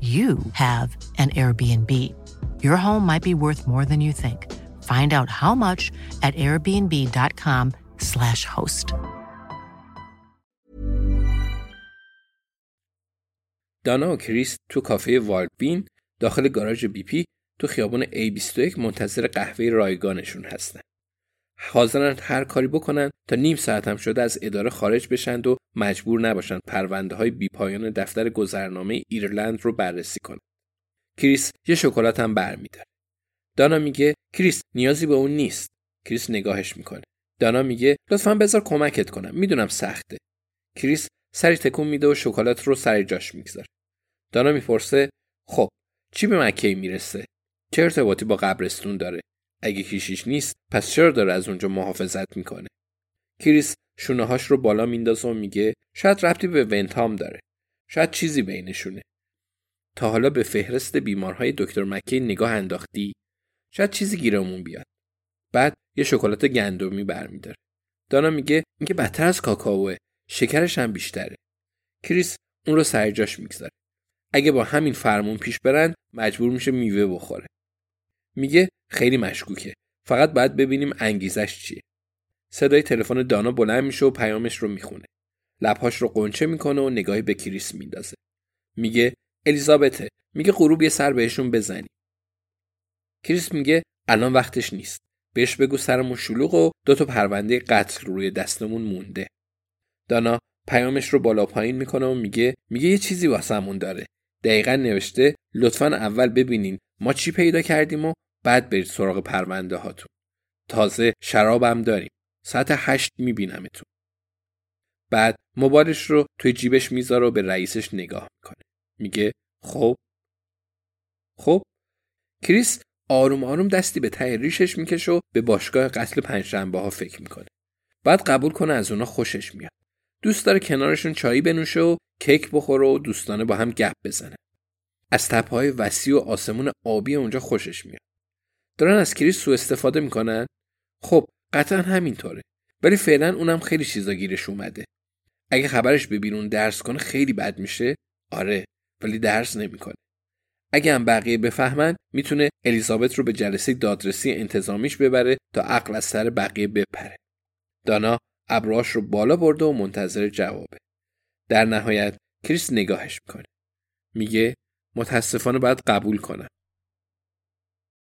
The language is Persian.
you have an Airbnb. Your home might be worth more than you think. Find out how much at airbnb.com/slash host. دانا و کریس تو کافه والبین داخل گاراژ بی پی تو خیابان A21 منتظر قهوه رایگانشون هستن. حاضرن هر کاری بکنن تا نیم ساعت هم شده از اداره خارج بشند و مجبور نباشند پرونده های بیپایان دفتر گذرنامه ایرلند رو بررسی کنند. کریس یه شکلات هم برمیداره. دانا میگه کریس نیازی به اون نیست. کریس نگاهش می‌کنه. دانا میگه لطفا بذار کمکت کنم. می‌دونم سخته. کریس سری تکون میده و شکلات رو سر جاش می‌گذاره. دانا می‌پرسه خب چی به مکه می‌رسه؟ چه ارتباطی با قبرستون داره؟ اگه کشیش نیست پس چرا داره از اونجا محافظت می‌کنه؟ کریس شونه هاش رو بالا میندازه و میگه شاید ربطی به ونتام داره. شاید چیزی بینشونه. تا حالا به فهرست بیمارهای دکتر مکی نگاه انداختی. شاید چیزی گیرمون بیاد. بعد یه شکلات گندمی برمیداره. دانا میگه اینکه بدتر از کاکائوه شکرش هم بیشتره. کریس اون رو سر جاش می‌گذاره. اگه با همین فرمون پیش برن مجبور میشه میوه بخوره. میگه خیلی مشکوکه. فقط باید ببینیم انگیزش چیه. صدای تلفن دانا بلند میشه و پیامش رو می‌خونه. لبهاش رو قنچه می‌کنه و نگاهی به کریس میندازه. میگه الیزابته. میگه غروب یه سر بهشون بزنی. کریس میگه الان وقتش نیست. بهش بگو سرمون شلوغ و دو تا پرونده قتل روی دستمون مونده. دانا پیامش رو بالا پایین می‌کنه و میگه میگه یه چیزی واسمون داره. دقیقا نوشته لطفا اول ببینین ما چی پیدا کردیم و بعد برید سراغ پرونده هاتون تازه شرابم داریم. ساعت هشت میبینمتون. بعد موبایلش رو توی جیبش می‌ذاره و به رئیسش نگاه می‌کنه. میگه خب؟ خب کریس آروم آروم دستی به ته ریشش می‌کشه و به باشگاه قتل پنجشنبه ها فکر می‌کنه. بعد قبول کنه از اونا خوشش میاد. دوست داره کنارشون چایی بنوشه و کیک بخوره و دوستانه با هم گپ بزنه. از تپهای وسیع و آسمون آبی اونجا خوشش میاد. دارن از کریس سوء استفاده می‌کنن؟ خب قطعا همینطوره. ولی فعلا اونم خیلی چیزا گیرش اومده. اگه خبرش به بیرون درس کنه خیلی بد میشه؟ آره ولی درس نمی‌کنه. اگه هم بقیه بفهمن می‌تونه الیزابت رو به جلسه دادرسی انتظامیش ببره تا عقل از سر بقیه بپره. دانا ابراش رو بالا برده و منتظر جوابه. در نهایت کریس نگاهش می‌کنه. میگه متاسفانه باید قبول کنم.